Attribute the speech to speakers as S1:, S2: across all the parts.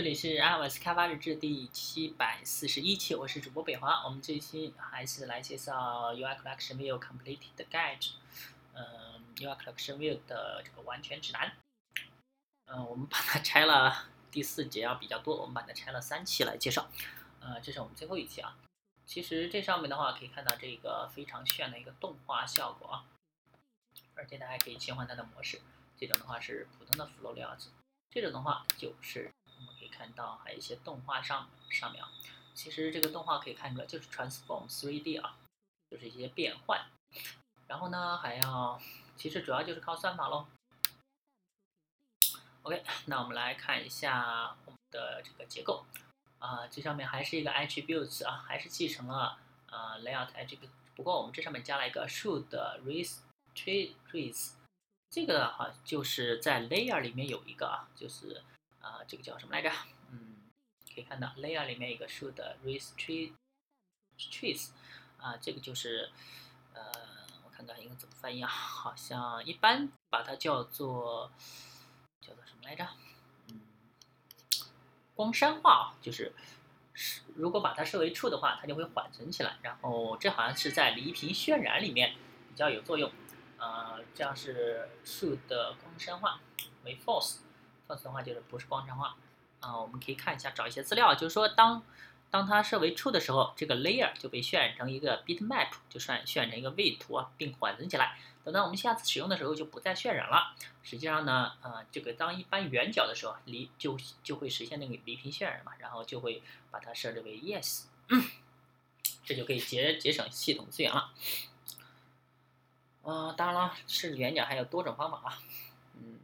S1: 这里是 iOS 开发日志第七百四十一期，我是主播北华。我们这一期还是来介绍 UI Collection View Completed Guide，嗯，UI Collection View 的这个完全指南。嗯，我们把它拆了，第四节要比较多，我们把它拆了三期来介绍。呃，这是我们最后一期啊。其实这上面的话可以看到这个非常炫的一个动画效果啊，而且它还可以切换它的模式。这种的话是普通的 Flow Layout，这种的话就是。看到还有一些动画上上面啊，其实这个动画可以看出来就是 transform 3D 啊，就是一些变换。然后呢，还要其实主要就是靠算法喽。OK，那我们来看一下我们的这个结构啊，这上面还是一个 attributes 啊，还是继承了呃 layout attribute，不过我们这上面加了一个 should restrict，这个的话就是在 layer 里面有一个啊，就是。啊，这个叫什么来着？嗯，可以看到 layer 里面一个 should restrict，啊，这个就是呃，我看看应该怎么翻译啊？好像一般把它叫做叫做什么来着？嗯，光栅化啊，就是如果把它设为 true 的话，它就会缓存起来。然后这好像是在离屏渲染里面比较有作用。呃，这样是的光栅化为 false。False 的话就是不是光栅化啊，我们可以看一下找一些资料，就是说当当它设为 true 的时候，这个 layer 就被渲染成一个 bitmap，就算渲染成一个位图啊，并缓存起来。等到我们下次使用的时候就不再渲染了。实际上呢，呃，这个当一般圆角的时候离就就会实现那个离屏渲染嘛，然后就会把它设置为 yes，这就可以节节省系统资源了。啊，当然了，设置圆角还有多种方法啊。嗯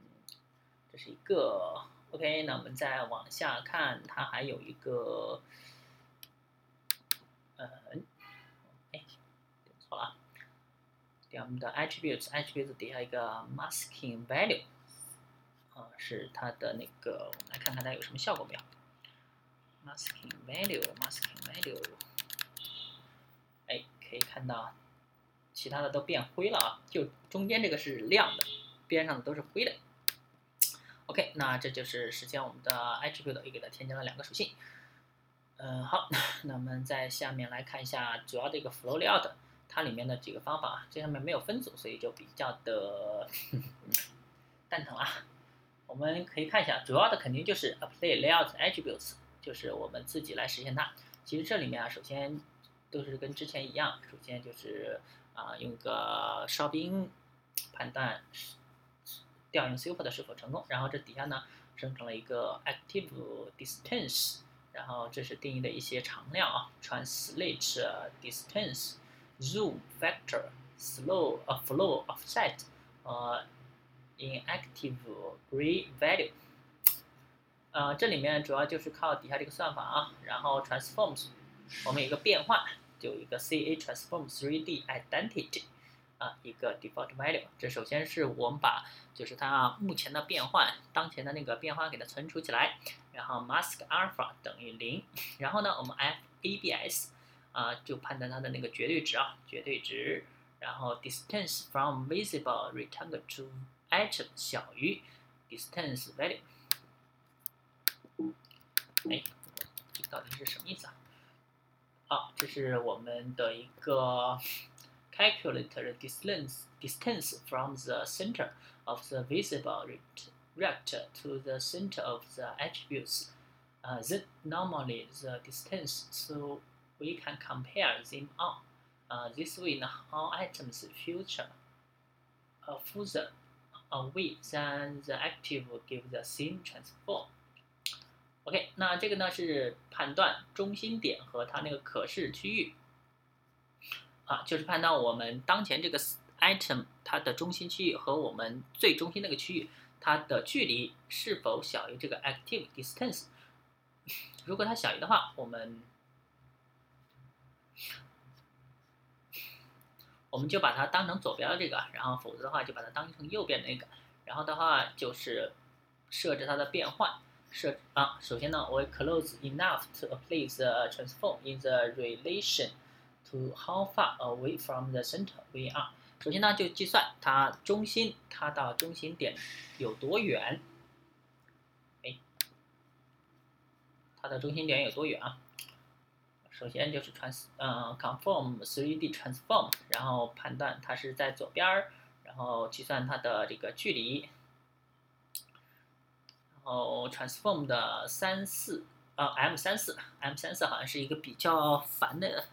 S1: 这是一个 OK，那我们再往下看，它还有一个，嗯，哎，点错了，点我们的 attributes，attributes 底下一个 masking value，啊，是它的那个，我们来看看它有什么效果没有？masking value，masking value，哎，可以看到，其他的都变灰了啊，就中间这个是亮的，边上的都是灰的。OK，那这就是实现我们的 attribute 也给它添加了两个属性。嗯，好，那我们在下面来看一下主要的一个 flow layout，它里面的几个方法啊，这上面没有分组，所以就比较的 蛋疼啊。我们可以看一下，主要的肯定就是 apply layout attributes，就是我们自己来实现它。其实这里面啊，首先都是跟之前一样，首先就是啊，用个哨兵判断。调用 super 的是否成功？然后这底下呢生成了一个 active distance，然后这是定义的一些常量啊，translate distance zoom factor slow 呃 flow offset 呃 inactive gray value，呃这里面主要就是靠底下这个算法啊，然后 transforms 我们有一个变换，就有一个 ca transform 3d identity。 啊，一个 default value，这首先是我们把就是它目前的变换，当前的那个变换给它存储起来，然后 mask alpha 等于零，然后呢，我们 f abs 啊就判断它的那个绝对值啊，绝对值，然后 distance from visible rectangle to item 小于 distance value，哎，这到底是什么意思啊？好，这是我们的一个。calculate the distance, distance from the center of the visible rectangle to the center of the attributes. Uh, then normally the distance so we can compare them on. Uh, this way, all items future uh, further away than the active give the same transform. OK，那这个呢是判断中心点和它那个可视区域 啊，就是判断我们当前这个 item 它的中心区域和我们最中心那个区域它的距离是否小于这个 active distance。如果它小于的话，我们我们就把它当成左边的这个，然后否则的话就把它当成右边的那个。然后的话就是设置它的变换，设啊，首先呢，我 close enough to apply the transform in the relation。To how far away from the center we are？首先呢，就计算它中心，它到中心点有多远。哎，它的中心点有多远啊？首先就是 trans，嗯，conform 3D transform，然后判断它是在左边儿，然后计算它的这个距离，然后 transform 的三四，呃，M 三四，M 三四好像是一个比较烦的，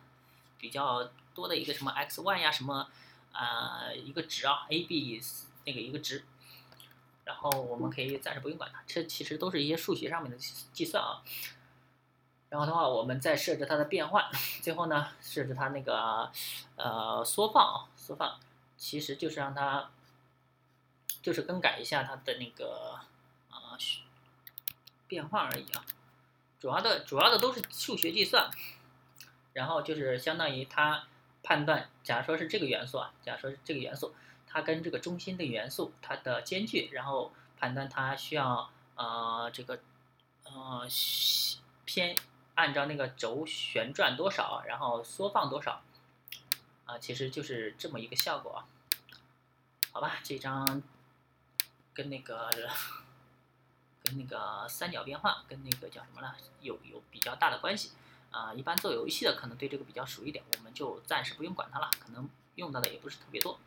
S1: 比较多的一个什么 x y 呀，什么，呃，一个值啊，A B 那个一个值，然后我们可以暂时不用管它，这其实都是一些数学上面的计算啊。然后的话，我们再设置它的变换，最后呢，设置它那个呃缩放啊，缩放其实就是让它就是更改一下它的那个啊变换而已啊，主要的主要的都是数学计算，然后就是相当于它判断，假如说是这个元素啊，假如说是这个元素，它跟这个中心的元素它的间距，然后判断它需要呃这个呃偏。按照那个轴旋转多少，然后缩放多少，啊，其实就是这么一个效果啊，好吧？这张跟那个跟那个三角变换跟那个叫什么呢？有有比较大的关系啊。一般做游戏的可能对这个比较熟一点，我们就暂时不用管它了，可能用到的也不是特别多，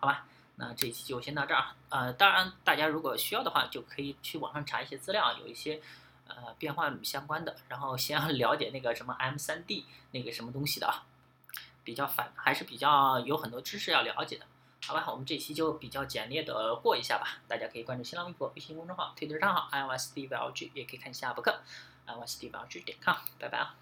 S1: 好吧？那这期就先到这儿啊。当然，大家如果需要的话，就可以去网上查一些资料，有一些。呃，变换相关的，然后先了解那个什么 M3D 那个什么东西的啊，比较反，还是比较有很多知识要了解的，好吧？我们这期就比较简略的过一下吧，大家可以关注新浪微博、微信公众号、推特账号 iOS D V L G，也可以看一下博客 iOS D V